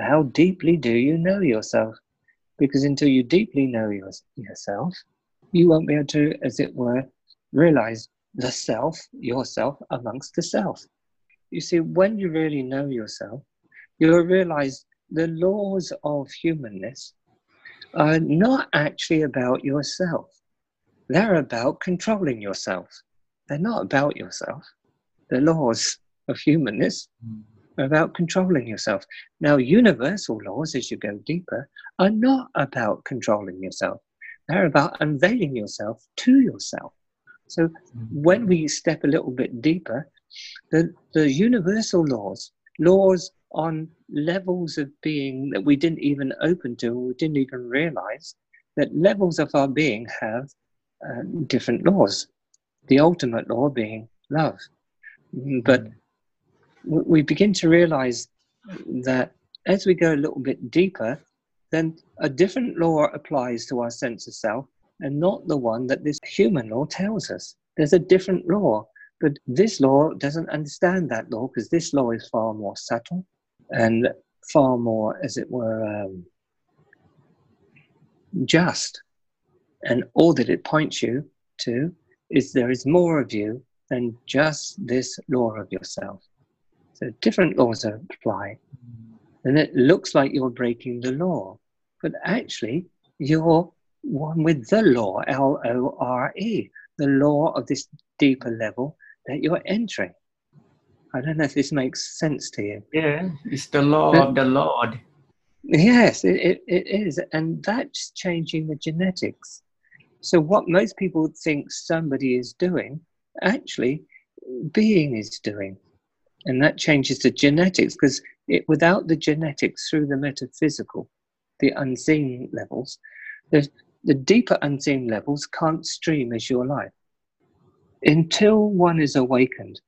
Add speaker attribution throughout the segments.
Speaker 1: how deeply do you know yourself? Because until you deeply know your, yourself, you won't be able to, as it were, realize the self, yourself, amongst the self. You see, when you really know yourself, you'll realize the laws of humanness are not actually about yourself. They're about controlling yourself. They're not about yourself. The laws of humanness are about controlling yourself. Now, universal laws, as you go deeper, are not about controlling yourself. They're about unveiling yourself to yourself. So, mm-hmm. when we step a little bit deeper, the, the universal laws, laws on levels of being that we didn't even open to, we didn't even realize that levels of our being have uh, different laws. The ultimate law being love. Mm, but mm. We begin to realize that as we go a little bit deeper, then a different law applies to our sense of self and not the one that this human law tells us. There's a different law, but this law doesn't understand that law because this law is far more subtle and far more, as it were, um, just. And all that it points you to is there is more of you than just this law of yourself. So different laws apply. And it looks like you're breaking the law, but actually you're one with the law, L O R E, the law of this deeper level that you're entering. I don't know if this makes sense to you.
Speaker 2: Yeah, it's the law but, of the Lord.
Speaker 1: Yes, it, it, it is. And that's changing the genetics. So, what most people think somebody is doing, actually, being is doing. And that changes the genetics because without the genetics through the metaphysical, the unseen levels, the, the deeper unseen levels can't stream as your life. Until one is awakened,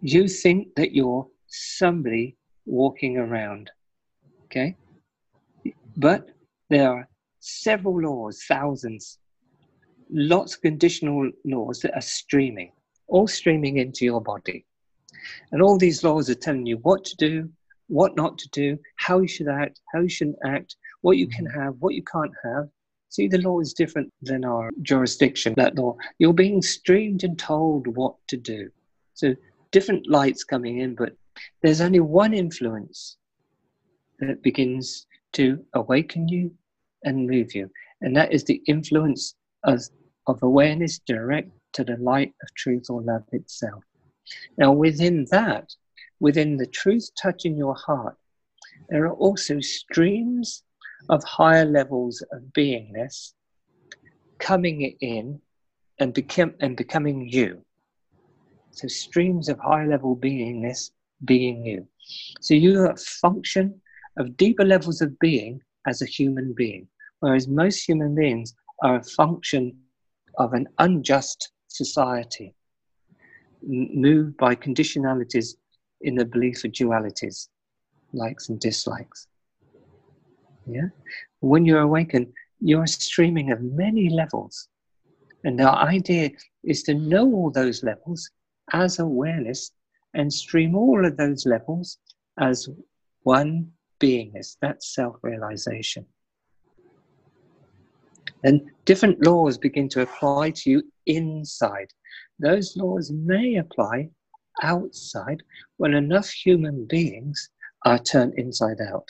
Speaker 1: you think that you're somebody walking around. Okay? But there are several laws, thousands, lots of conditional laws that are streaming, all streaming into your body. And all these laws are telling you what to do, what not to do, how you should act, how you shouldn't act, what you can mm-hmm. have, what you can't have. See, the law is different than our jurisdiction, that law. You're being streamed and told what to do. So, different lights coming in, but there's only one influence that begins to awaken you and move you, and that is the influence of, of awareness direct to the light of truth or love itself. Now, within that, within the truth touching your heart, there are also streams of higher levels of beingness coming in and, and becoming you. So, streams of higher level beingness being you. So, you are a function of deeper levels of being as a human being, whereas most human beings are a function of an unjust society moved by conditionalities in the belief of dualities, likes and dislikes. Yeah? When you're awakened, you're streaming of many levels. And the idea is to know all those levels as awareness and stream all of those levels as one beingness. That's self realization. And different laws begin to apply to you inside those laws may apply outside when enough human beings are turned inside out.